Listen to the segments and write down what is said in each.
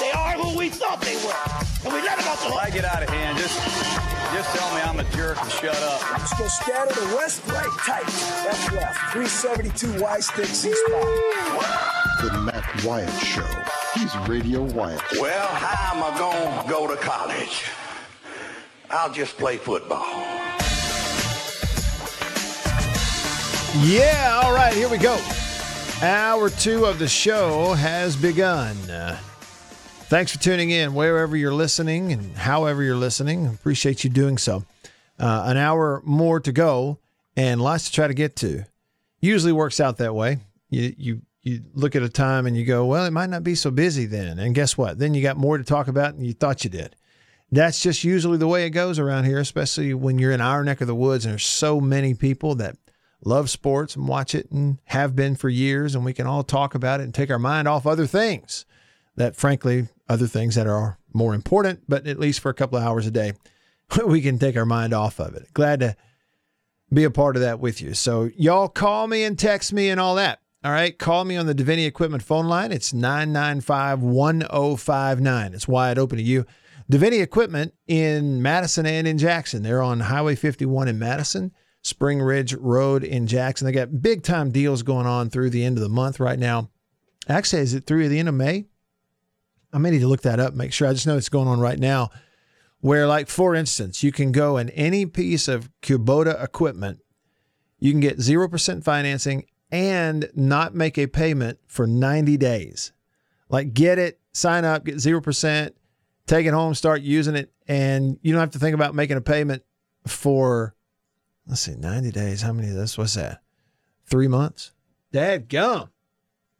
They are who we thought they were. And we let them off the hook. I get out of hand, just just tell me I'm a jerk and shut up. Let's go scatter the west, right, tight. Left, left. 372 Y stick, C spot. The Matt Wyatt Show. He's Radio Wyatt. Well, how am I going to go to college? I'll just play football. Yeah, all right, here we go. Hour two of the show has begun. Thanks for tuning in wherever you're listening and however you're listening. Appreciate you doing so. Uh, an hour more to go and lots to try to get to. Usually works out that way. You, you, you look at a time and you go, well, it might not be so busy then. And guess what? Then you got more to talk about than you thought you did. That's just usually the way it goes around here, especially when you're in our neck of the woods and there's so many people that love sports and watch it and have been for years, and we can all talk about it and take our mind off other things that, frankly, other things that are more important, but at least for a couple of hours a day, we can take our mind off of it. Glad to be a part of that with you. So, y'all call me and text me and all that. All right. Call me on the Divinity Equipment phone line. It's 995 1059. It's wide open to you. Divinity Equipment in Madison and in Jackson. They're on Highway 51 in Madison. Spring Ridge Road in Jackson. They got big time deals going on through the end of the month right now. Actually, is it through the end of May? I may need to look that up, make sure. I just know it's going on right now. Where, like, for instance, you can go in any piece of Kubota equipment, you can get 0% financing and not make a payment for 90 days. Like, get it, sign up, get 0%, take it home, start using it, and you don't have to think about making a payment for let's see, 90 days. How many of this? What's that? Three months? Dad gum.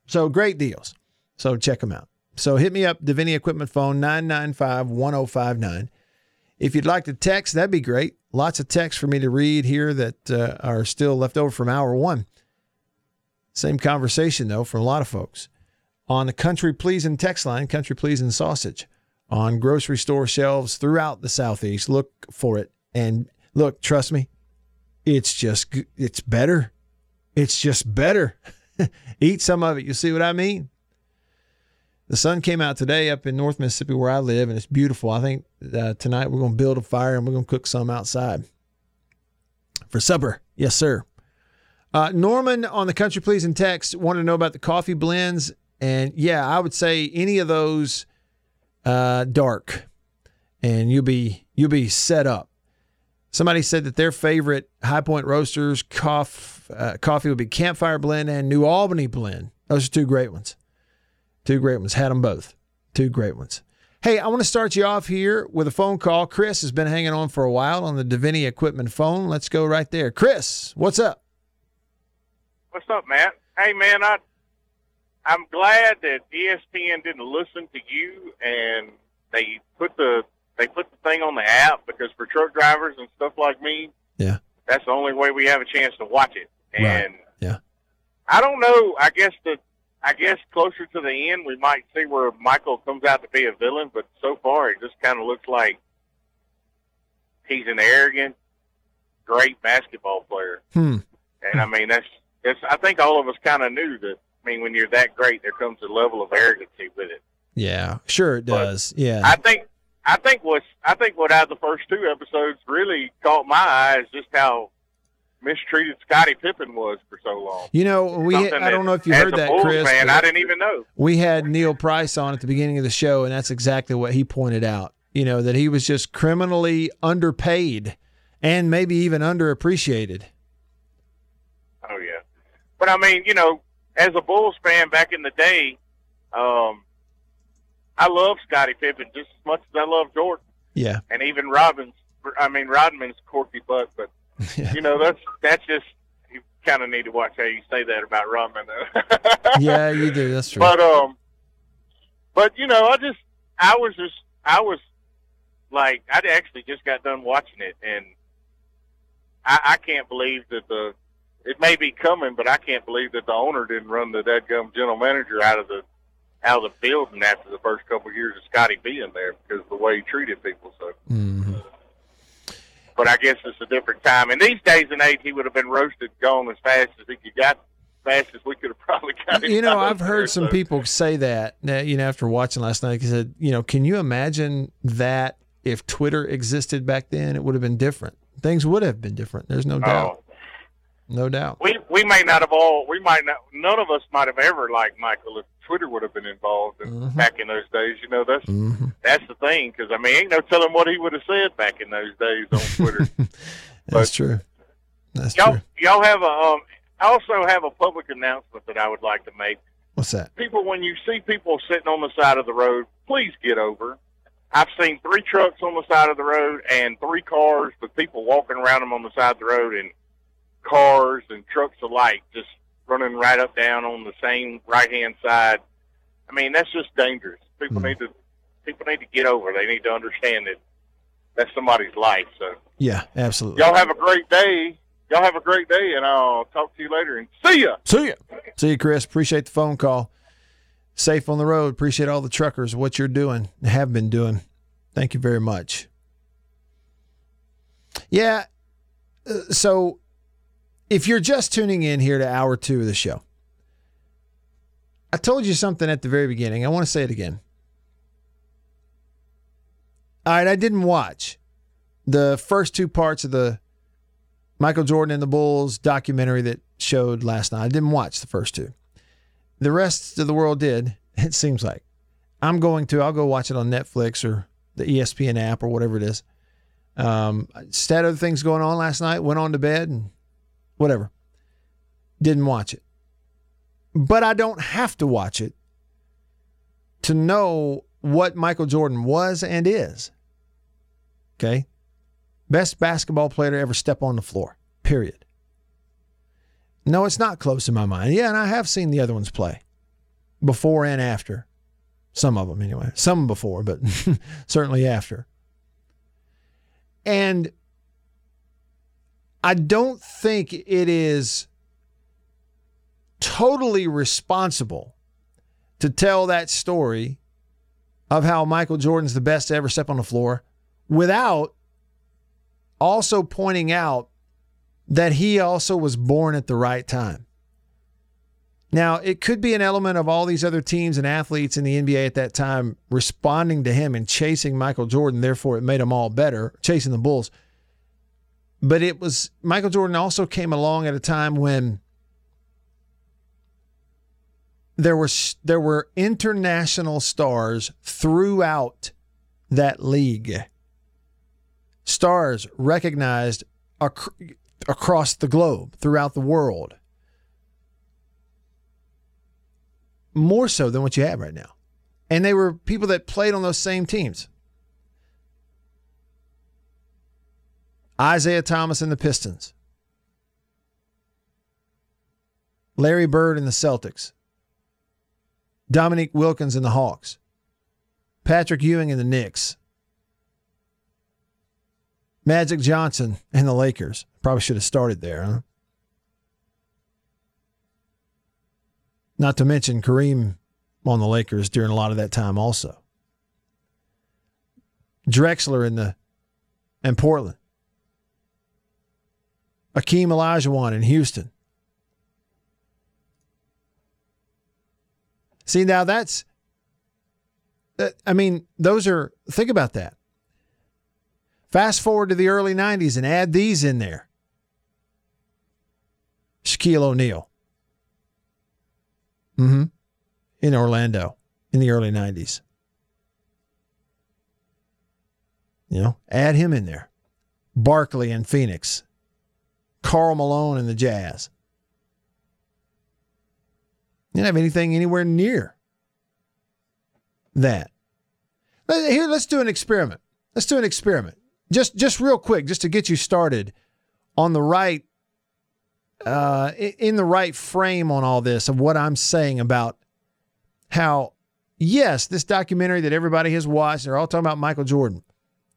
So great deals. So check them out. So hit me up, Divinity Equipment phone 995 1059. If you'd like to text, that'd be great. Lots of texts for me to read here that uh, are still left over from hour one. Same conversation, though, from a lot of folks. On the Country Pleasing text line, Country Pleasing Sausage, on grocery store shelves throughout the Southeast. Look for it. And look, trust me, it's just it's better. It's just better. Eat some of it. You see what I mean? The sun came out today up in North Mississippi where I live, and it's beautiful. I think uh, tonight we're going to build a fire and we're going to cook some outside for supper. Yes, sir. Uh, Norman on the Country Pleasing text wanted to know about the coffee blends, and yeah, I would say any of those uh, dark, and you'll be you'll be set up. Somebody said that their favorite High Point Roasters coffee, uh, coffee would be Campfire Blend and New Albany Blend. Those are two great ones. Two great ones. Had them both. Two great ones. Hey, I want to start you off here with a phone call. Chris has been hanging on for a while on the Divinity Equipment phone. Let's go right there. Chris, what's up? What's up, Matt? Hey, man, I I'm glad that ESPN didn't listen to you and they put the they put the thing on the app because for truck drivers and stuff like me, Yeah. that's the only way we have a chance to watch it. And Yeah. I don't know. I guess the I guess closer to the end we might see where Michael comes out to be a villain, but so far it just kind of looks like he's an arrogant, great basketball player. Hmm. And I mean, that's, that's, I think all of us kind of knew that, I mean, when you're that great, there comes a level of arrogancy with it. Yeah, sure it does. Yeah. I think, I think what's, I think what out of the first two episodes really caught my eye is just how mistreated Scottie Pippen was for so long. You know, we Something I don't know if you heard that, Bulls Chris. I didn't even know. we had Neil Price on at the beginning of the show, and that's exactly what he pointed out. You know, that he was just criminally underpaid and maybe even underappreciated. Oh yeah, but I mean, you know, as a Bulls fan back in the day, um, I love Scottie Pippen just as much as I love Jordan, Yeah. and even Robin's. I mean, Rodman's corky butt, but you know that's that's just you kind of need to watch how you say that about though. Yeah, you do. That's true. But um, but you know, I just I was just I was like, I actually just got done watching it, and I, I can't believe that the it may be coming, but I can't believe that the owner didn't run the dadgum general manager out of the out of the building after the first couple of years of Scotty being there because of the way he treated people. So, but I guess it's a different time. And these days and age, he would have been roasted, gone as fast as he could got, fast as we could have probably got. You know, I've there. heard some So, people say that, you know, after watching last night, he said, you know, can you imagine that if Twitter existed back then, it would have been different. Things would have been different. There's no doubt. Oh, No doubt. we we may not have all. We might not. None of us might have ever liked Michael Twitter would have been involved in, Mhm. back in those days. You know, that's hmm that's the thing. Because I mean, ain't no telling what he would have said back in those days on Twitter. That's true. That's y'all true. y'all have a um. I also have a public announcement that I would like to make. What's that? people, when you see people sitting on the side of the road, please get over. I've seen three trucks on the side of the road and three cars with people walking around them on the side of the road and cars and trucks alike just running right up down on the same right hand side. I mean, that's just dangerous. People Mhm. need to people need to get over. They need to understand that that's somebody's life. So Yeah, absolutely. y'all have a great day. Y'all have a great day, and I'll talk to you later. And see ya. See you. See you, Chris. Appreciate the phone call. Safe on the road. Appreciate all the truckers, what you're doing, have been doing. Thank you very much. Yeah. uh, So if you're just tuning in here to hour two of the show, I told you something at the very beginning. I want to say it again. All right, I didn't watch the first two parts of the Michael Jordan and the Bulls documentary that showed last night. I didn't watch the first two. The rest of the world did, it seems like. I'm going to, I'll go watch it on Netflix or the ESPN app or whatever it is. Um, instead of things going on last night, went on to bed and whatever. Didn't watch it. But I don't have to watch it to know what Michael Jordan was and is. Okay. Best basketball player to ever step on the floor, period. No, it's not close in my mind. Yeah, and I have seen the other ones play before and after. Some of them, anyway. Some before, but certainly after. And I don't think it is totally responsible to tell that story of how Michael Jordan's the best to ever step on the floor without also pointing out that he also was born at the right time. Now, it could be an element of all these other teams and athletes in the NBA at that time responding to him and chasing Michael Jordan. Therefore, it made them all better, chasing the Bulls. But it was Michael Jordan also came along at a time when there were there were international stars throughout that league. Stars recognized ac- across the globe, throughout the world. More so than what you have right now. And they were people that played on those same teams. Isiah Thomas and the Pistons. Larry Bird and the Celtics. Dominique Wilkins and the Hawks. Patrick Ewing and the Knicks. Magic Johnson and the Lakers. Probably should have started there, huh? Not to mention Kareem on the Lakers during a lot of that time also. Drexler in the and Portland. Akeem Olajuwon in Houston. See, now that's, I mean, those are, think about that. Fast forward to the early 90s and add these in there Shaquille O'Neal. Mm-hmm. In Orlando in the early 90s. You know, add him in there. Barkley in Phoenix. Karl Malone and the Jazz. You don't have anything anywhere near that. Here, let's do an experiment. Let's do an experiment. Just, just real quick, just to get you started on the right, uh, in the right frame on all this of what I'm saying about how yes, this documentary that everybody has watched, they're all talking about Michael Jordan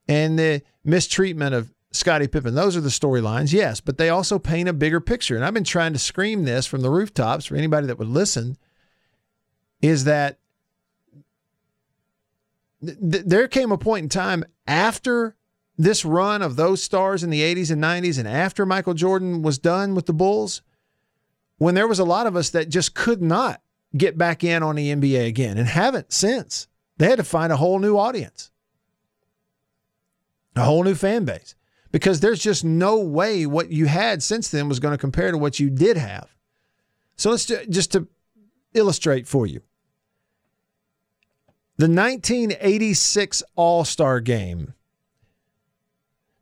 and the mistreatment of Scottie Pippen. Those are the storylines, yes, but they also paint a bigger picture. And I've been trying to scream this from the rooftops for anybody that would listen is that th- there came a point in time after this run of those stars in the 80s and 90s and after Michael Jordan was done with the Bulls when there was a lot of us that just could not get back in on the NBA again and haven't since. They had to find a whole new audience, a whole new fan base, because there's just no way what you had since then was going to compare to what you did have. So let's do, just to illustrate for you. The 1986 All Star game,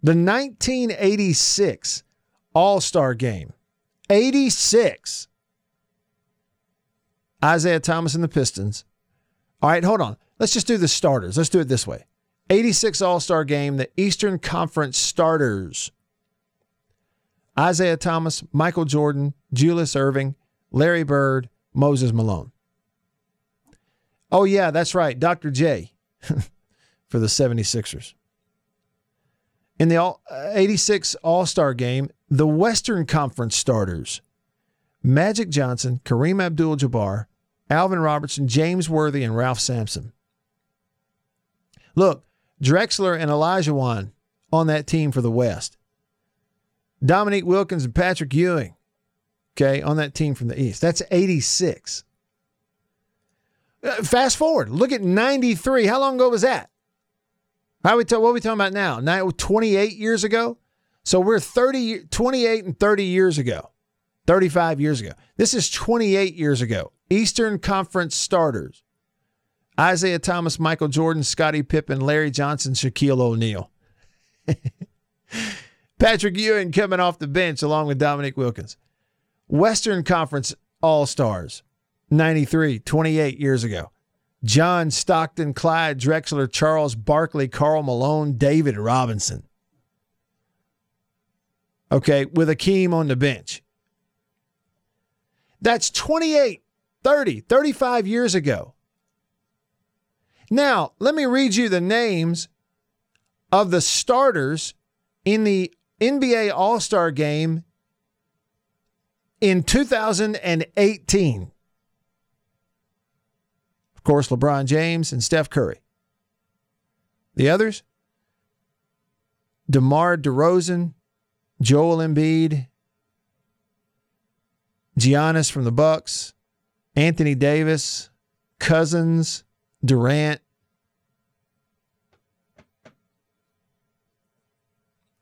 the 1986 All Star game, 86 Isiah Thomas and the Pistons. All right, hold on. Let's just do the starters. Let's do it this way 86 All Star game, the Eastern Conference starters Isiah Thomas, Michael Jordan, Julius Erving, Larry Bird, Moses Malone. Oh, yeah, that's right. Dr. J for the 76ers. In the uh, 86 All Star game, the Western Conference starters Magic Johnson, Kareem Abdul Jabbar, Alvin Robertson, James Worthy, and Ralph Sampson. Look, Drexler and Olajuwon on that team for the West. Dominique Wilkins and Patrick Ewing, okay, on that team from the East. That's 86. Uh, fast forward, look at 93. How long ago was that? How we talk, what are we talking about now? Now, 28 years ago? So we're 30, 28 and 30 years ago. 35 years ago. This is 28 years ago. Eastern Conference starters Isiah Thomas, Michael Jordan, Scottie Pippen, Larry Johnson, Shaquille O'Neal. Patrick Ewing coming off the bench along with Dominique Wilkins. Western Conference All Stars, 93, 28 years ago. John Stockton, Clyde Drexler, Charles Barkley, Karl Malone, David Robinson. Okay, with Akeem on the bench. That's 28, 30, 35 years ago. Now, let me read you the names of the starters in the NBA All Star game in 2018. Of course, LeBron James and Steph Curry. The others? DeMar DeRozan, Joel Embiid, Giannis from the Bucks, Anthony Davis, Cousins, Durant.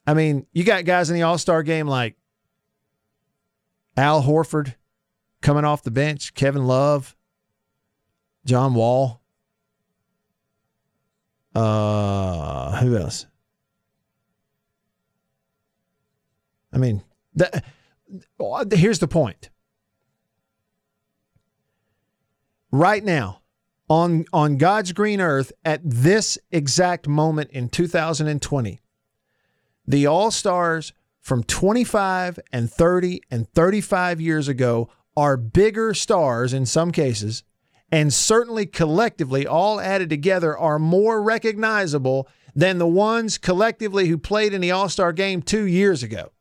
I mean, you got guys in the All Star game like Al Horford coming off the bench, Kevin Love, John Wall. Uh, who else? I mean, that, here's the point. Right now, on, on God's green earth, at this exact moment in 2020, the All Stars from 25 and 30 and 35 years ago are bigger stars in some cases, and certainly collectively, all added together, are more recognizable than the ones collectively who played in the All Star game two years ago.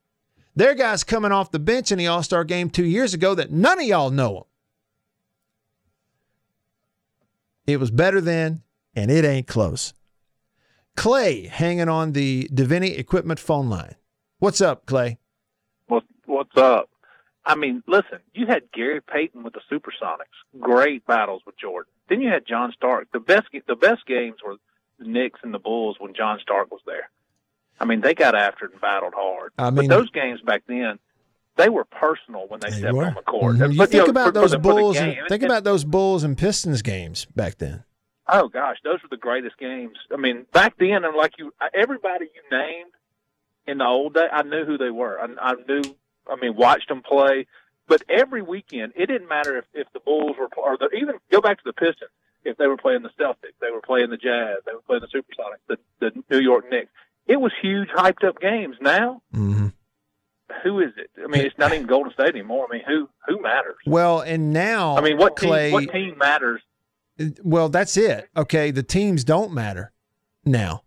There are guys coming off the bench in the All Star game two years ago that none of y'all know them. It was better then, and it ain't close. Clay hanging on the Divinity Equipment phone line. What's up, Clay? What, what's up? I mean, listen, you had Gary Payton with the Supersonics. Great battles with Jordan. Then you had John Stark. The best the best games were the Knicks and the Bulls when John Stark was there. I mean, they got after it and battled hard. I mean, but those games back then, they were personal when they, They stepped were. on the court. Mhm. You But, think know, about for- those for the Bulls. and, think it- about those Bulls and Pistons games back then. Oh gosh, those were the greatest games. I mean, back then, and like you, everybody you named in the old day, I knew who they were. I, I knew. I mean, watched them play. But every weekend, it didn't matter if, if the Bulls were, or the, even go back to the Pistons. If they were playing the Celtics, they were playing the Jazz, they were playing the Supersonics, the, the New York Knicks. It was huge, hyped up games. Now, Mm-hmm. Who is it? I mean, it's not even Golden State anymore. I mean, who who matters? Well, and now I mean, what team? Clay? What team matters well, that's it. Okay, the teams don't matter now.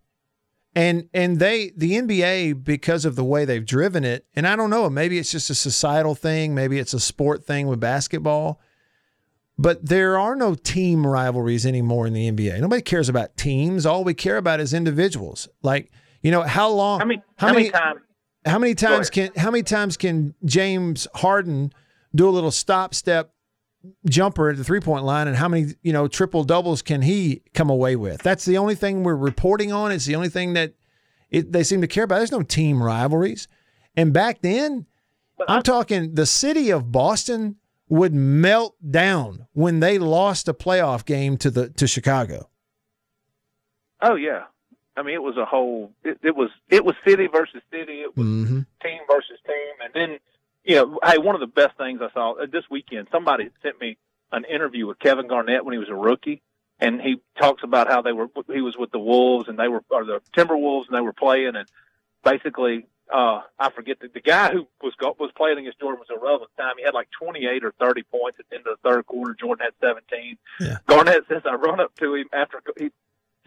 And and they the NBA because of the way they've driven it, and I don't know, maybe it's just a societal thing, maybe it's a sport thing with basketball. But there are no team rivalries anymore in the NBA. Nobody cares about teams. All we care about is individuals. Like, you know, how long How many, how how many many times? How many times can how many times can James Harden do a little stop step jumper at the three point line, and how many you know triple doubles can he come away with? That's the only thing we're reporting on. It's the only thing that it, they seem to care about. There's no team rivalries, and back then, I'm talking the city of Boston would melt down when they lost a playoff game to the to Chicago. Oh yeah, I mean it was a whole. It, it was it was city versus city. It was Mm-hmm. team versus team, and then you know, hey, one of the best things I saw uh, this weekend. Somebody sent me an interview with Kevin Garnett when he was a rookie, and he talks about how they were. He was with the Wolves, and they were or the Timberwolves, and they were playing, and basically. Uh, I forget the, the guy who was go, was playing against Jordan was irrelevant at the time. He had like 28 or 30 points at the end of the third quarter. Jordan had 17. Yeah. Garnett says I run up to him after he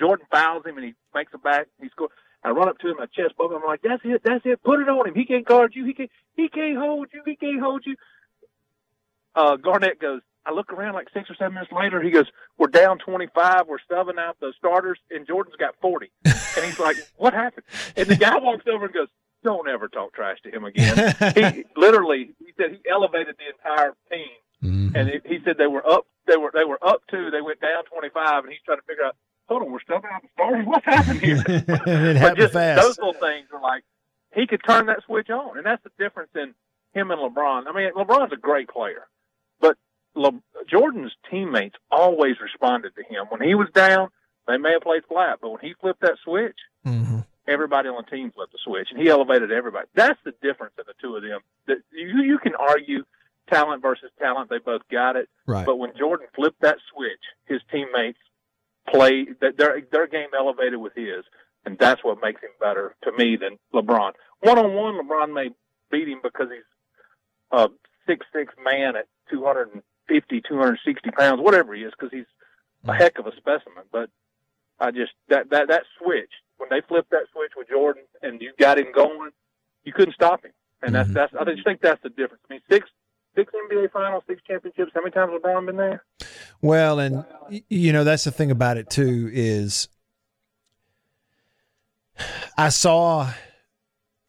Jordan fouls him and he makes a back. He scores. I run up to him, I chest bump him. I'm like, "That's it, that's it. Put it on him. He can't guard you. He can't. He can't hold you. He can't hold you." Uh, Garnett goes. I look around like six or seven minutes later. He goes, "We're down 25. We're subbing out the starters, and Jordan's got 40." And he's like, "What happened?" And the guy walks over and goes, "Don't ever talk trash to him again." he literally, he said he elevated the entire team Mm-hmm. and he, he said they were up they were they were up two they went down 25 and he's trying to figure out hold on we're stubbing out the starters what's happened here it but happened just fast. those little things are like he could turn that switch on and that's the difference in him and lebron i mean lebron's a great player but Le, jordan's teammates always responded to him when he was down they may have played flat but when he flipped that switch Mhm. everybody on the team flipped the switch, and he elevated everybody. That's the difference in the two of them. That you you can argue talent versus talent; they both got it. Right. But when Jordan flipped that switch, his teammates play that their their game elevated with his, and that's what makes him better to me than LeBron. One on one, LeBron may beat him because he's a six six man at 250, 260 pounds, whatever he is, because he's a mm. heck of a specimen. But I just that that that switch when they flipped that switch with Jordan and you got him going, you couldn't stop him. And that's mm-hmm. that's I just think that's the difference. I mean, six six NBA finals, six championships. How many times has LeBron been there? Well, and you know that's the thing about it too is I saw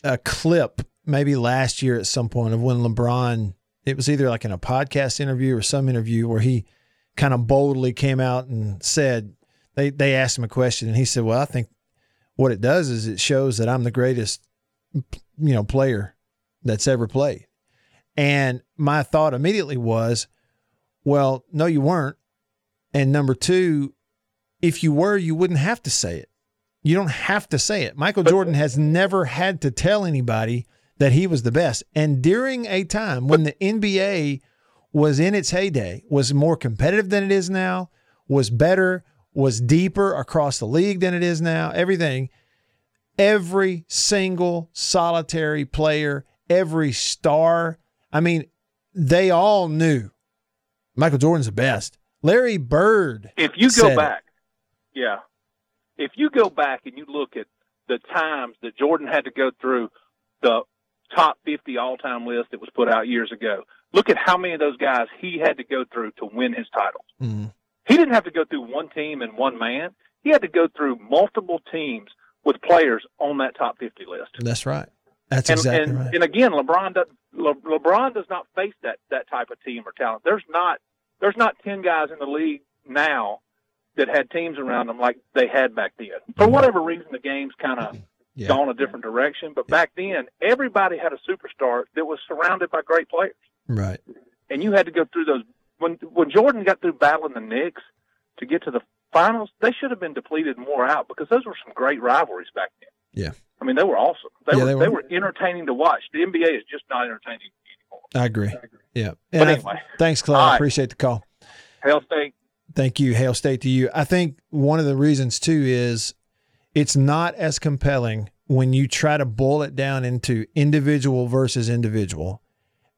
a clip maybe last year at some point of when LeBron it was either like in a podcast interview or some interview where he kind of boldly came out and said they they asked him a question and he said, "Well, I think what it does is it shows that I'm the greatest you know player that's ever played." And my thought immediately was, well, no, you weren't. And number two, if you were, you wouldn't have to say it. You don't have to say it. Michael Jordan has never had to tell anybody that he was the best. And during a time when the NBA was in its heyday, was more competitive than it is now, was better, was deeper across the league than it is now, everything, every single solitary player, every star, I mean, they all knew Michael Jordan's the best. Larry Bird. If you go it. back, yeah, if you go back and you look at the times that Jordan had to go through the top 50 all-time list that was put out years ago, look at how many of those guys he had to go through to win his titles. Mm. He didn't have to go through one team and one man. He had to go through multiple teams with players on that top 50 list. That's right. That's and, exactly and, right. and again, LeBron does Le, LeBron does not face that that type of team or talent. There's not there's not ten guys in the league now that had teams around them like they had back then. For whatever reason, the game's kind of Yeah. gone a different direction. But back then, everybody had a superstar that was surrounded by great players, Right. and you had to go through those. When when Jordan got through battling the Knicks to get to the finals, they should have been depleted more out because those were some great rivalries back then. Yeah. I mean, they were awesome. They, Yeah, were, they they were. were entertaining to watch. The NBA is just not entertaining anymore. I agree. Yeah. But And I- anyway. thanks, Clay. All I appreciate the call. Hail State. Thank you. Hail State to you. I think one of the reasons too is it's not as compelling when you try to boil it down into individual versus individual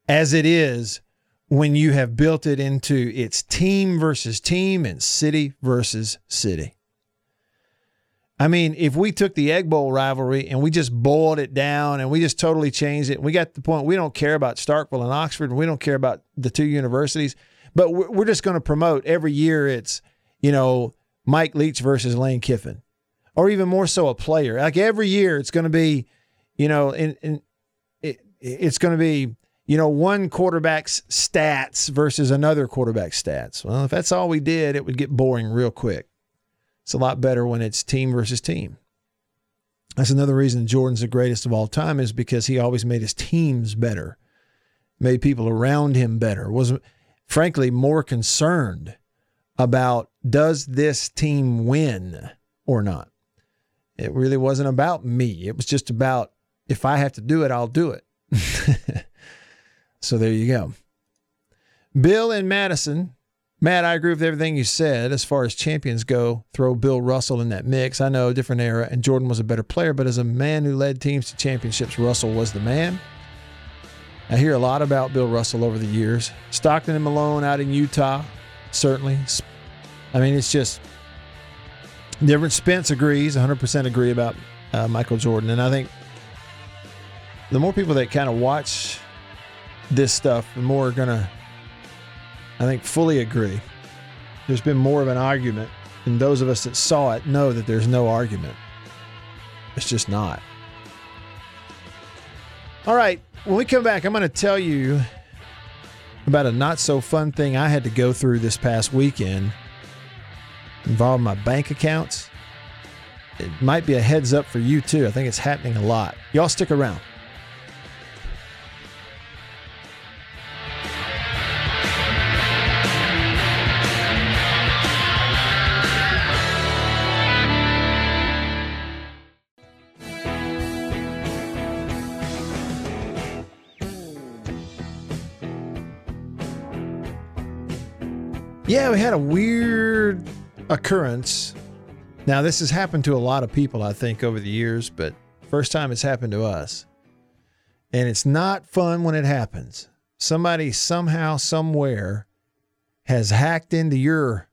as it is when you have built it into its team versus team and city versus city. I mean, if we took the Egg Bowl rivalry and we just boiled it down and we just totally changed it, we got the point we don't care about Starkville and Oxford, and we don't care about the two universities, but we're, just going to promote every year it's, you know, Mike Leach versus Lane Kiffin, or even more so a player. Like every year it's going to be, you know, in it, it's going to be, you know, one quarterback's stats versus another quarterback's stats. Well, if that's all we did, it would get boring real quick. It's a lot better when it's team versus team. That's another reason Jordan's the greatest of all time is because he always made his teams better, made people around him better, was frankly more concerned about does this team win or not. It really wasn't about me. It was just about if I have to do it, I'll do it. so there you go. Bill and Madison Matt, I agree with everything you said. As far as champions go, throw Bill Russell in that mix. I know, different era, and Jordan was a better player, but as a man who led teams to championships, Russell was the man. I hear a lot about Bill Russell over the years. Stockton and Malone out in Utah, certainly. I mean, it's just different. Spence agrees, 100% agree about uh, Michael Jordan. And I think the more people that kind of watch this stuff, the more are going to I think fully agree. There's been more of an argument, and those of us that saw it know that there's no argument. It's just not. All right, when we come back, I'm going to tell you about a not so fun thing I had to go through this past weekend involving my bank accounts. It might be a heads up for you too. I think it's happening a lot. Y'all stick around. We had a weird occurrence. Now, this has happened to a lot of people, I think, over the years, but first time it's happened to us. And it's not fun when it happens. Somebody somehow, somewhere has hacked into your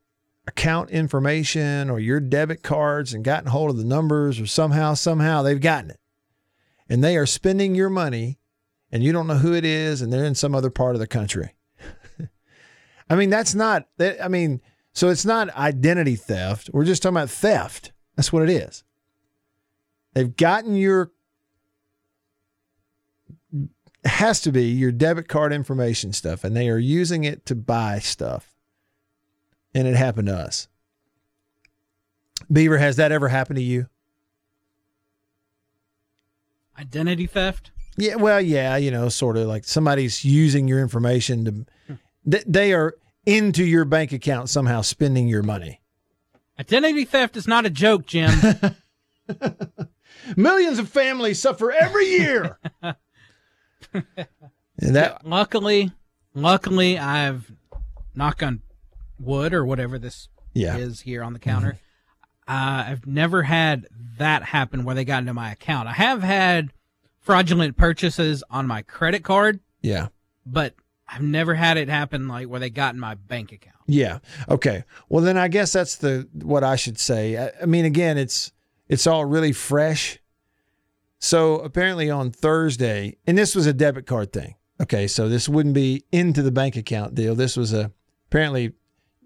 account information or your debit cards and gotten hold of the numbers, or somehow, somehow they've gotten it. And they are spending your money, and you don't know who it is, and they're in some other part of the country. I mean, that's not that. I mean, so it's not identity theft. We're just talking about theft. That's what it is. They've gotten your has to be your debit card information stuff, and they are using it to buy stuff. And it happened to us. Beaver, has that ever happened to you? Identity theft? Yeah, well, yeah, you know, sort of like somebody's using your information to. Hmm. They are into your bank account somehow spending your money. Identity theft is not a joke, Jim. Millions of families suffer every year. and that luckily, luckily I've knock on wood or whatever this yeah. is here on the counter. Mm-hmm. Uh, I've never had that happen where they got into my account. I have had fraudulent purchases on my credit card. Yeah. But I've never had it happen like where they got in my bank account. Yeah. Okay. Well, then I guess that's the what I should say. I, I mean, again, it's it's all really fresh. So apparently on Thursday, and this was a debit card thing. Okay, so this wouldn't be into the bank account deal. This was a apparently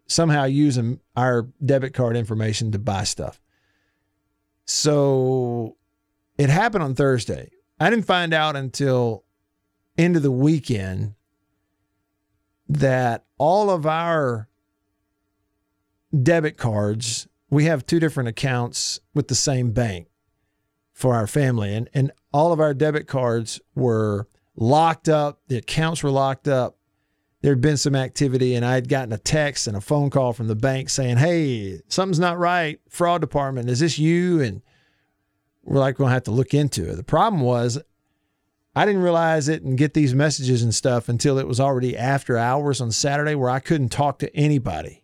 somehow using our debit card information to buy stuff. So it happened on Thursday. I didn't find out until end of the weekend that all of our debit cards, we have two different accounts with the same bank for our family. And, and all of our debit cards were locked up, the accounts were locked up. There had been some activity, and I had gotten a text and a phone call from the bank saying, Hey, something's not right. Fraud department, is this you? And we're like, we're going to have to look into it. The problem was, I didn't realize it and get these messages and stuff until it was already after hours on Saturday where I couldn't talk to anybody.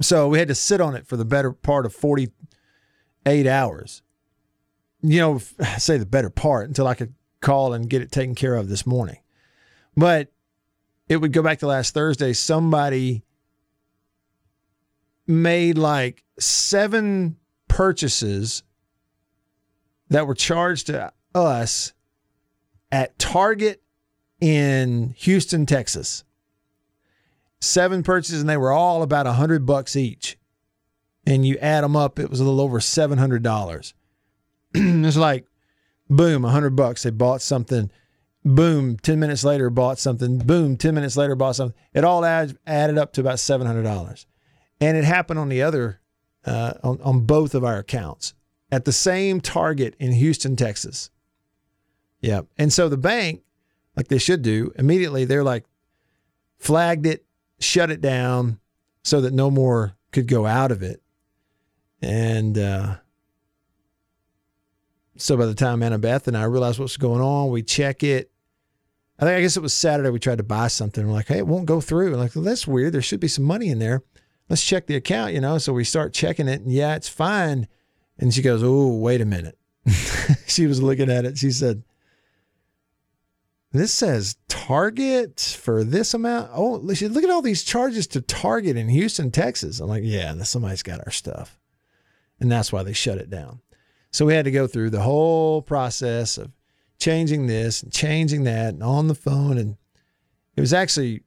So we had to sit on it for the better part of 48 hours. You know, say the better part until I could call and get it taken care of this morning. But it would go back to last Thursday. Somebody made like seven purchases that were charged to us at Target in Houston, Texas. Seven purchases, and they were all about a hundred bucks each. And you add them up, it was a little over seven hundred dollars. it's like, boom, a hundred bucks. They bought something. Boom, ten minutes later, bought something. Boom, ten minutes later, bought something. It all add, added up to about seven hundred dollars, and it happened on the other, uh, on on both of our accounts at the same Target in Houston, Texas. Yeah, and so the bank, like they should do, immediately they're like, flagged it, shut it down, so that no more could go out of it, and. uh so by the time Annabeth and I realized what's going on, we check it. I think I guess it was Saturday. We tried to buy something. We're like, hey, it won't go through. We're like, well, that's weird. There should be some money in there. Let's check the account, you know. So we start checking it, and yeah, it's fine. And she goes, oh, wait a minute. she was looking at it. She said, this says Target for this amount. Oh, look at all these charges to Target in Houston, Texas. I'm like, yeah, somebody's got our stuff. And that's why they shut it down. So we had to go through the whole process of changing this and changing that and on the phone. And it was actually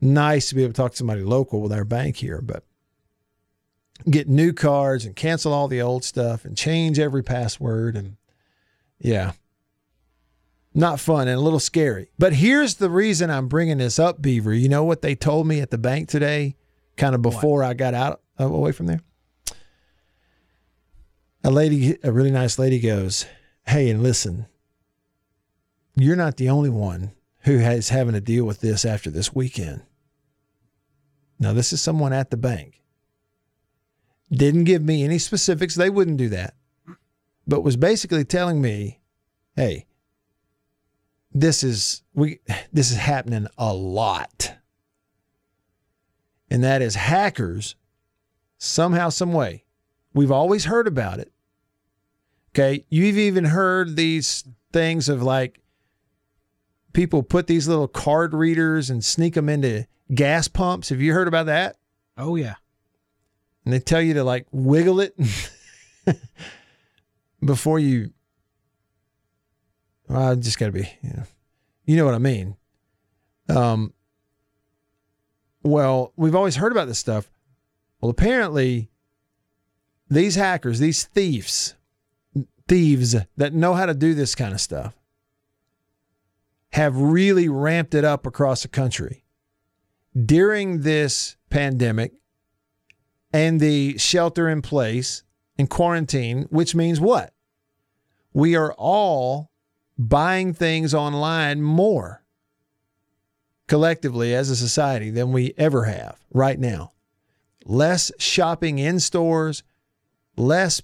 nice to be able to talk to somebody local with our bank here, but get new cards and cancel all the old stuff and change every password. And yeah, not fun and a little scary. But here's the reason I'm bringing this up, Beaver. You know what they told me at the bank today, kind of before what? I got out uh, away from there? a lady, a really nice lady goes, Hey, and listen, you're not the only one who is having to deal with this after this weekend. Now, this is someone at the bank. Didn't give me any specifics. They wouldn't do that. But was basically telling me, hey, this is we this is happening a lot. And that is hackers somehow, some way We've always heard about it. Okay. You've even heard these things of like people put these little card readers and sneak them into gas pumps. Have you heard about that? Oh, yeah. And they tell you to like wiggle it before you. I just got to be, you know, you know what I mean. Um, well, we've always heard about this stuff. Well, apparently, these hackers, these thieves, thieves that know how to do this kind of stuff, have really ramped it up across the country. During this pandemic and the shelter in place and quarantine, which means what? We are all buying things online more collectively as a society than we ever have right now. Less shopping in stores, less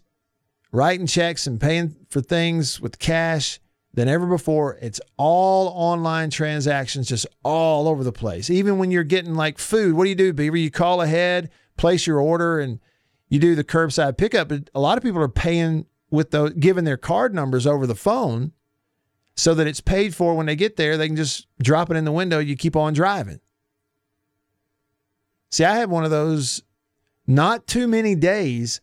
writing checks and paying for things with cash than ever before. It's all online transactions, just all over the place. Even when you're getting like food, what do you do, Beaver? You call ahead, place your order, and you do the curbside pickup. But a lot of people are paying with the giving their card numbers over the phone so that it's paid for when they get there. They can just drop it in the window. You keep on driving. See, I had one of those not too many days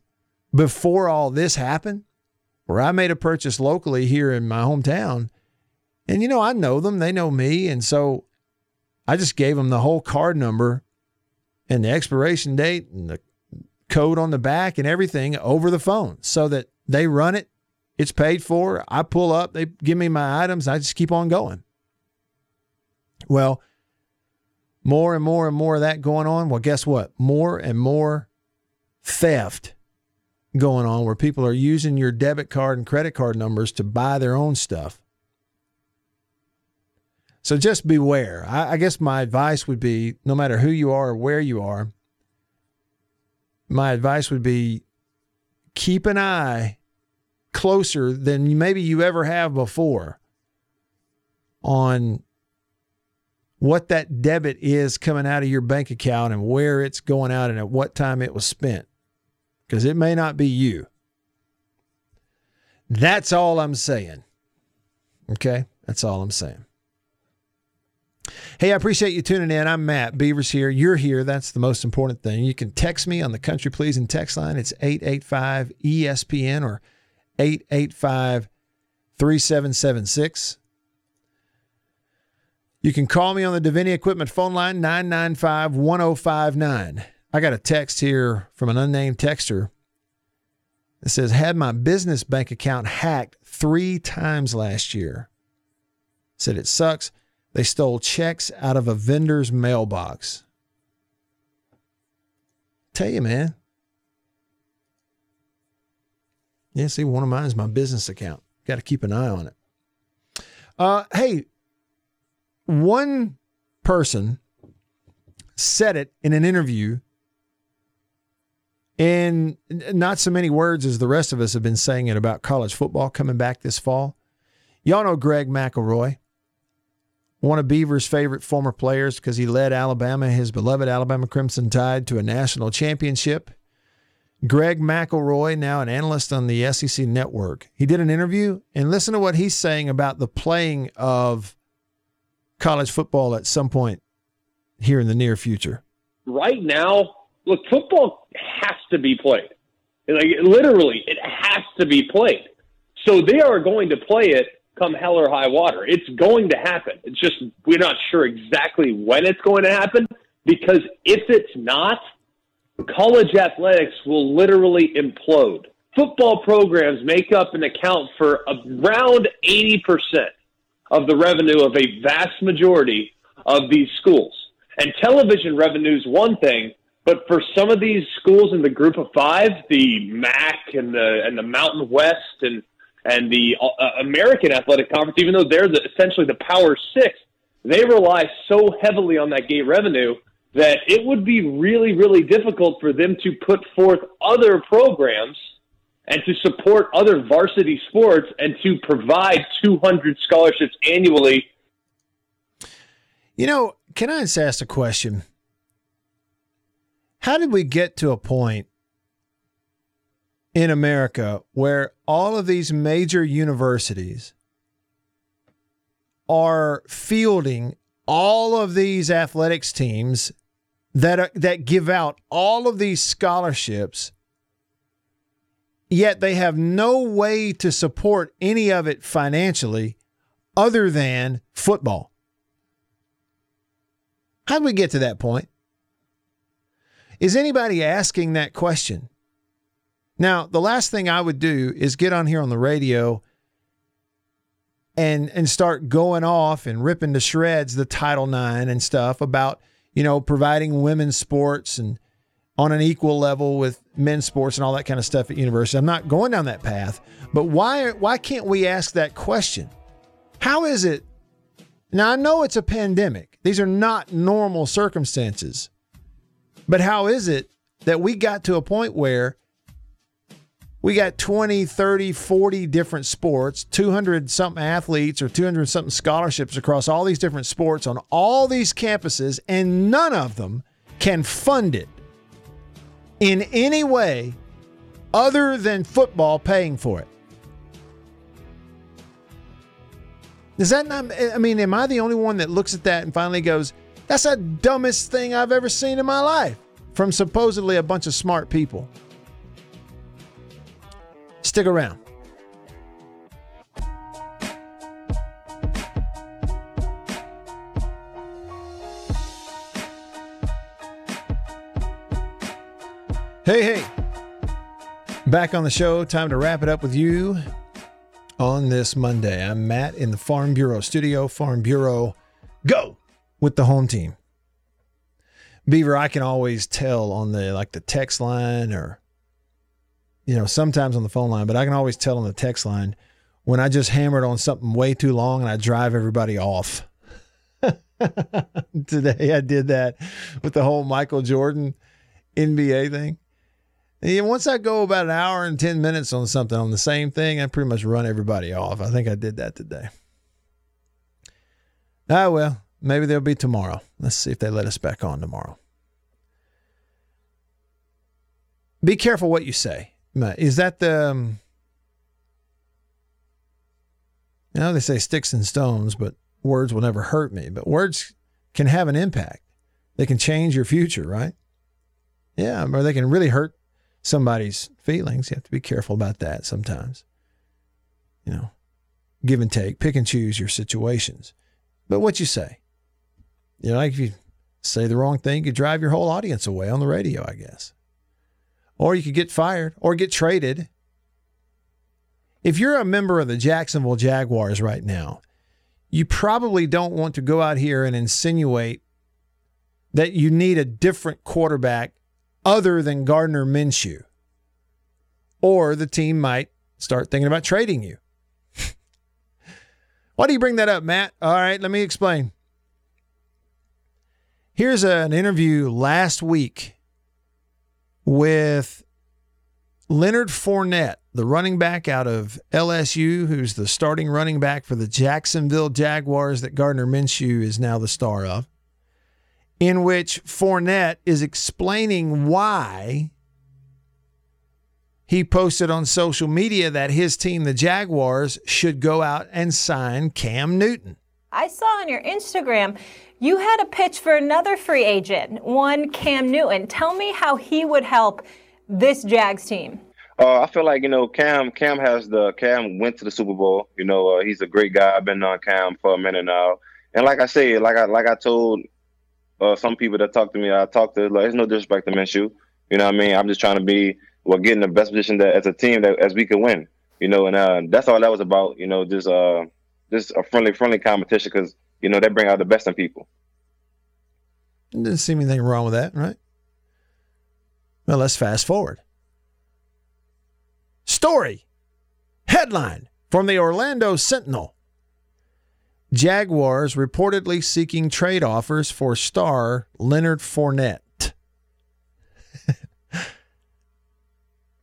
before all this happened, where I made a purchase locally here in my hometown. And, you know, I know them, they know me. And so I just gave them the whole card number and the expiration date and the code on the back and everything over the phone so that they run it. It's paid for. I pull up, they give me my items. I just keep on going. Well, more and more and more of that going on. Well, guess what? More and more theft going on where people are using your debit card and credit card numbers to buy their own stuff. So just beware. I, I, guess my advice would be no matter who you are or where you are, my advice would be keep an eye closer than maybe you ever have before on what that debit is coming out of your bank account and where it's going out and at what time it was spent because it may not be you. That's all I'm saying. Okay? That's all I'm saying. Hey, I appreciate you tuning in. I'm Matt Beavers here. You're here. That's the most important thing. You can text me on the Country Pleasing text line. It's 885 ESPN or 885 3776. You can call me on the Divinity Equipment phone line 995 1059. I got a text here from an unnamed texter that says, Had my business bank account hacked three times last year. Said it sucks. They stole checks out of a vendor's mailbox. Tell you, man. Yeah, see, one of mine is my business account. Got to keep an eye on it. Uh, hey, one person said it in an interview in not so many words as the rest of us have been saying it about college football coming back this fall. Y'all know Greg McElroy one of Beaver's favorite former players because he led Alabama, his beloved Alabama Crimson Tide, to a national championship. Greg McElroy, now an analyst on the SEC network, he did an interview and listen to what he's saying about the playing of college football at some point here in the near future. Right now, look, football has to be played. Like literally, it has to be played. So they are going to play it come hell or high water. It's going to happen. It's just we're not sure exactly when it's going to happen because if it's not, college athletics will literally implode. Football programs make up and account for around 80% of the revenue of a vast majority of these schools. And television revenue is one thing, but for some of these schools in the group of five, the MAC and the and the Mountain West and and the uh, American Athletic Conference, even though they're the, essentially the Power Six, they rely so heavily on that gate revenue that it would be really, really difficult for them to put forth other programs and to support other varsity sports and to provide 200 scholarships annually. You know, can I just ask a question? How did we get to a point in America where all of these major universities are fielding all of these athletics teams that are, that give out all of these scholarships yet they have no way to support any of it financially other than football. How do we get to that point? Is anybody asking that question? Now, the last thing I would do is get on here on the radio and and start going off and ripping to shreds the Title IX and stuff about you know providing women's sports and on an equal level with men's sports and all that kind of stuff at university. I'm not going down that path, but why why can't we ask that question? How is it? Now I know it's a pandemic. These are not normal circumstances. But how is it that we got to a point where we got 20, 30, 40 different sports, 200 something athletes or 200 something scholarships across all these different sports on all these campuses, and none of them can fund it in any way other than football paying for it. Is that not, I mean, am I the only one that looks at that and finally goes, that's the dumbest thing I've ever seen in my life from supposedly a bunch of smart people? Stick around. Hey, hey. Back on the show. Time to wrap it up with you on this Monday. I'm Matt in the Farm Bureau studio. Farm Bureau, go with the home team. Beaver, I can always tell on the like the text line or you know, sometimes on the phone line, but I can always tell on the text line when I just hammered on something way too long and I drive everybody off. Today I did that with the whole Michael Jordan NBA thing. And once I go about an hour and 10 minutes on something on the same thing, I pretty much run everybody off. I think I did that today. Ah, well, maybe there'll be tomorrow. Let's see if they let us back on tomorrow. Be careful what you say. Is that the? Um, now they say sticks and stones, but words will never hurt me, but words can have an impact. They can change your future, right? Yeah, or they can really hurt somebody's feelings. You have to be careful about that sometimes. You know, give and take, pick and choose your situations. But what you say, you know, like if you say the wrong thing, you drive your whole audience away on the radio, I guess. Or you could get fired or get traded. If you're a member of the Jacksonville Jaguars right now, you probably don't want to go out here and insinuate that you need a different quarterback other than Gardner Minshew. Or the team might start thinking about trading you. Why do you bring that up, Matt? All right, let me explain. Here's an interview last week with Leonard Fournette, the running back out of LSU, who's the starting running back for the Jacksonville Jaguars that Gardner Minshew is now the star of, in which Fournette is explaining why he posted on social media that his team, the Jaguars, should go out and sign Cam Newton. I saw on your Instagram you had a pitch for another free agent, one Cam Newton. Tell me how he would help this Jags team. Uh, I feel like you know Cam. Cam has the Cam went to the Super Bowl. You know uh, he's a great guy. I've been on Cam for a minute now, and like I said, like I like I told uh, some people that talk to me, I talk to like there's no disrespect to Minshew. You know what I mean? I'm just trying to be well, get in the best position that as a team that as we can win. You know, and uh, that's all that was about. You know, just uh, just a friendly, friendly competition because you know they bring out the best in people. Doesn't seem anything wrong with that, right? Well, let's fast forward. Story. Headline from the Orlando Sentinel. Jaguars reportedly seeking trade offers for star Leonard Fournette.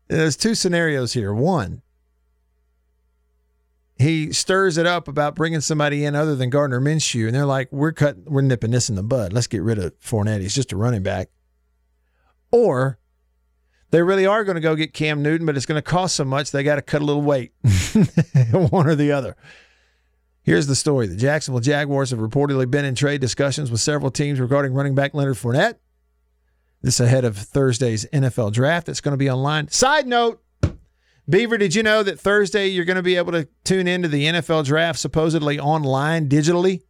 There's two scenarios here. One, he stirs it up about bringing somebody in other than Gardner Minshew, and they're like, "We're cutting, we're nipping this in the bud. Let's get rid of Fournette. He's just a running back." Or they really are going to go get Cam Newton, but it's going to cost so much they got to cut a little weight, one or the other. Here's the story: The Jacksonville Jaguars have reportedly been in trade discussions with several teams regarding running back Leonard Fournette. This ahead of Thursday's NFL draft that's going to be online. Side note Beaver, did you know that Thursday you're going to be able to tune into the NFL draft supposedly online digitally?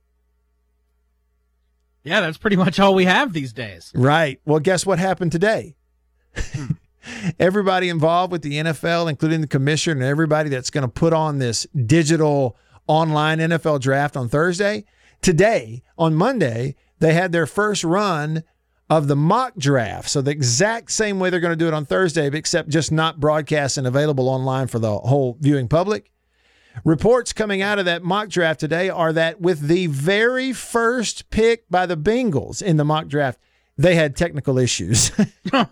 Yeah, that's pretty much all we have these days. Right. Well, guess what happened today? Hmm. everybody involved with the NFL, including the commissioner and everybody that's going to put on this digital online NFL draft on Thursday, today, on Monday, they had their first run of the mock draft. So the exact same way they're going to do it on Thursday, except just not broadcast and available online for the whole viewing public. Reports coming out of that mock draft today are that with the very first pick by the Bengals in the mock draft, they had technical issues. Classic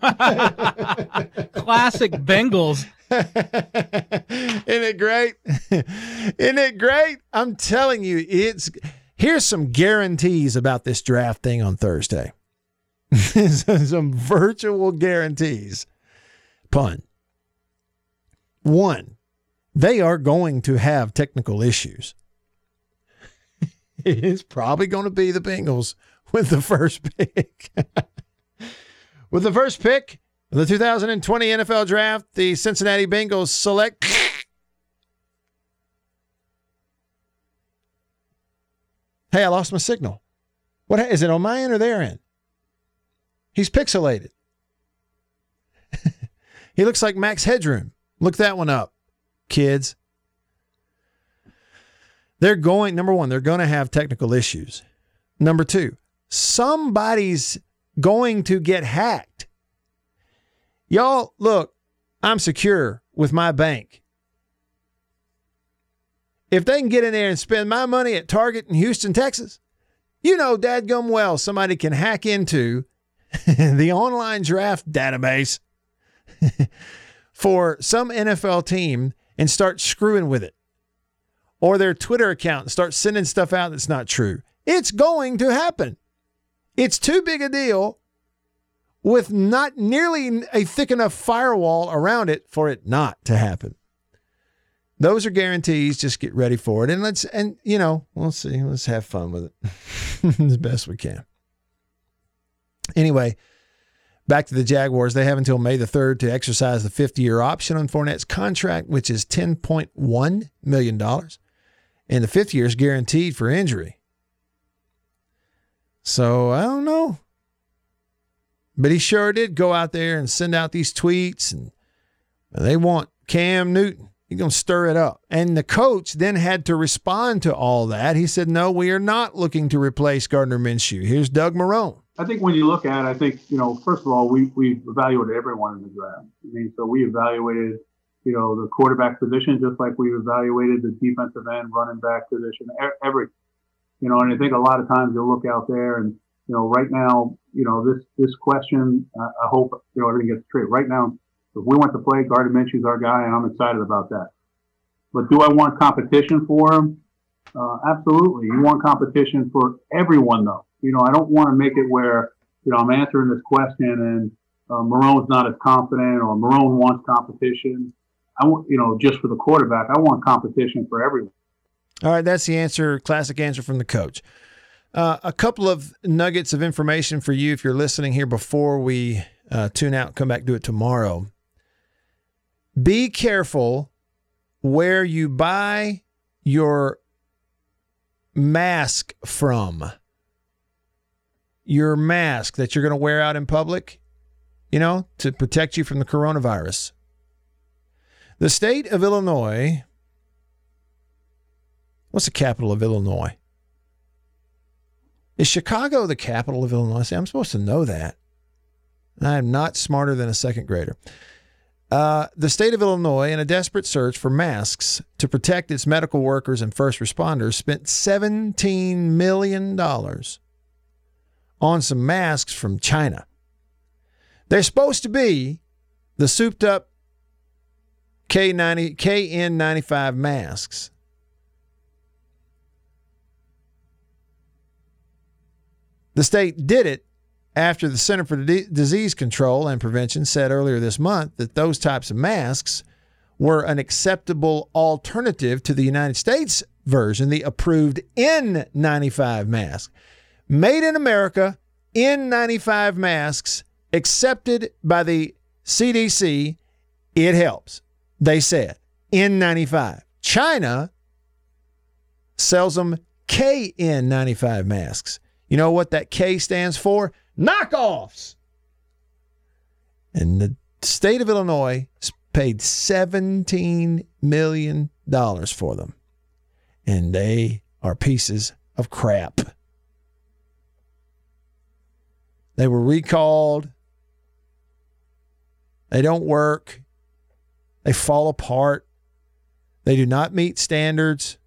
Bengals. Isn't it great? Isn't it great? I'm telling you, it's here's some guarantees about this draft thing on Thursday. some virtual guarantees. Pun. One, they are going to have technical issues. it is probably going to be the Bengals with the first pick. with the first pick of the 2020 NFL Draft, the Cincinnati Bengals select. hey, I lost my signal. What is it on my end or their end? He's pixelated. he looks like Max Headroom. Look that one up, kids. They're going, number one, they're going to have technical issues. Number two, somebody's going to get hacked. Y'all, look, I'm secure with my bank. If they can get in there and spend my money at Target in Houston, Texas, you know dadgum well somebody can hack into the online draft database for some NFL team and start screwing with it. Or their Twitter account and start sending stuff out that's not true. It's going to happen. It's too big a deal with not nearly a thick enough firewall around it for it not to happen. Those are guarantees. Just get ready for it, and let's and you know we'll see. Let's have fun with it as best we can. Anyway, back to the Jaguars. They have until May the third to exercise the fifth-year option on Fournette's contract, which is ten point one million dollars, and the fifth year is guaranteed for injury. So I don't know. But he sure did go out there and send out these tweets, and they want Cam Newton. He's going to stir it up. And the coach then had to respond to all that. He said, No, we are not looking to replace Gardner Minshew. Here's Doug Marrone. I think when you look at it, I think, you know, first of all, we, we evaluated everyone in the draft. I mean, so we evaluated, you know, the quarterback position just like we evaluated the defensive end, running back position, every, you know, and I think a lot of times you'll look out there and, you know, right now, you know, this, this question, I hope, you know, everything gets straight. Right now, if we want to play, Gardner Minshew's our guy, and I'm excited about that. But do I want competition for him? Uh, absolutely. You want competition for everyone, though. You know, I don't want to make it where, you know, I'm answering this question and uh, Marrone's not as confident or Marone wants competition. I want, you know, just for the quarterback, I want competition for everyone. All right, that's the answer, classic answer from the coach. Uh, a couple of nuggets of information for you if you're listening here before we uh, tune out, come back, do it tomorrow. Be careful where you buy your mask from. Your mask that you're going to wear out in public, you know, to protect you from the coronavirus. The state of Illinois, what's the capital of Illinois? Is Chicago the capital of Illinois? See, I'm supposed to know that. I am not smarter than a second grader. Uh, the state of Illinois, in a desperate search for masks to protect its medical workers and first responders, spent $17 million on some masks from China. They're supposed to be the souped up K90, KN95 masks. The state did it after the Center for D- Disease Control and Prevention said earlier this month that those types of masks were an acceptable alternative to the United States version, the approved N95 mask. Made in America, N95 masks accepted by the CDC, it helps. They said N95. China sells them KN95 masks. You know what that K stands for? Knockoffs. And the state of Illinois paid $17 million for them. And they are pieces of crap. They were recalled. They don't work. They fall apart. They do not meet standards,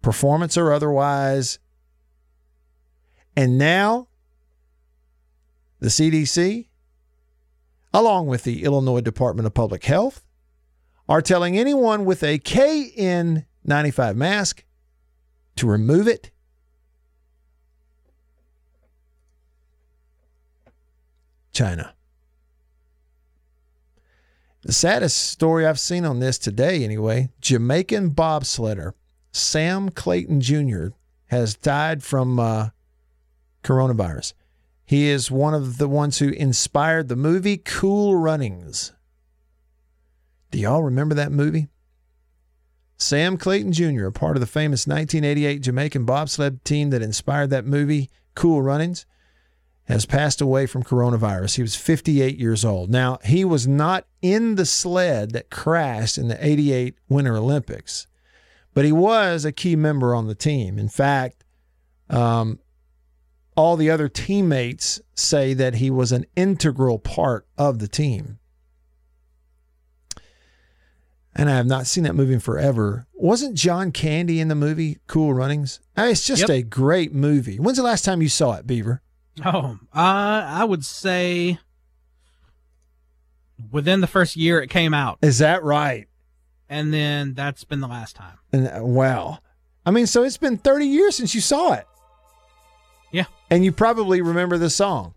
performance or otherwise. And now, the CDC, along with the Illinois Department of Public Health, are telling anyone with a KN95 mask to remove it. China. The saddest story I've seen on this today, anyway Jamaican bobsledder Sam Clayton Jr. has died from uh, coronavirus. He is one of the ones who inspired the movie Cool Runnings. Do y'all remember that movie? Sam Clayton Jr., a part of the famous 1988 Jamaican bobsled team that inspired that movie, Cool Runnings, has passed away from coronavirus. He was 58 years old. Now, he was not in the sled that crashed in the 88 Winter Olympics, but he was a key member on the team. In fact, um, all the other teammates say that he was an integral part of the team. And I have not seen that movie in forever. Wasn't John Candy in the movie Cool Runnings? I mean, it's just Yep. a great movie. When's the last time you saw it, Beaver? Oh, uh, I would say within the first year it came out, Is that right? and then that's been the last time. And uh, wow. I mean, so it's been 30 years since you saw it. Yeah. And you probably remember the song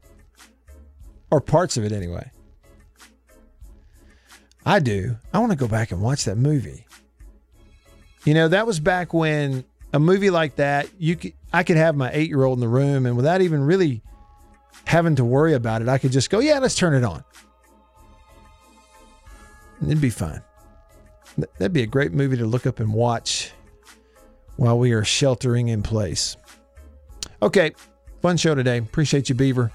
or parts of it anyway. I do. I want to go back and watch that movie. You know, that was back when a movie like that, you could, I could have my eight year old in the room and without even really having to worry about it, I could just go, yeah, let's turn it on. And it'd be fine. That'd be a great movie to look up and watch while we are sheltering in place. Okay, fun show today. Appreciate you, Beaver.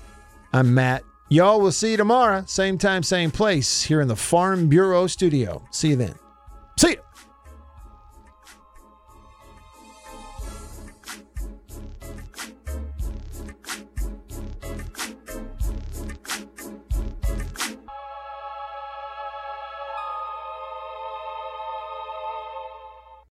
I'm Matt. Y'all will see you tomorrow, same time, same place, here in the Farm Bureau studio. See you then. See you.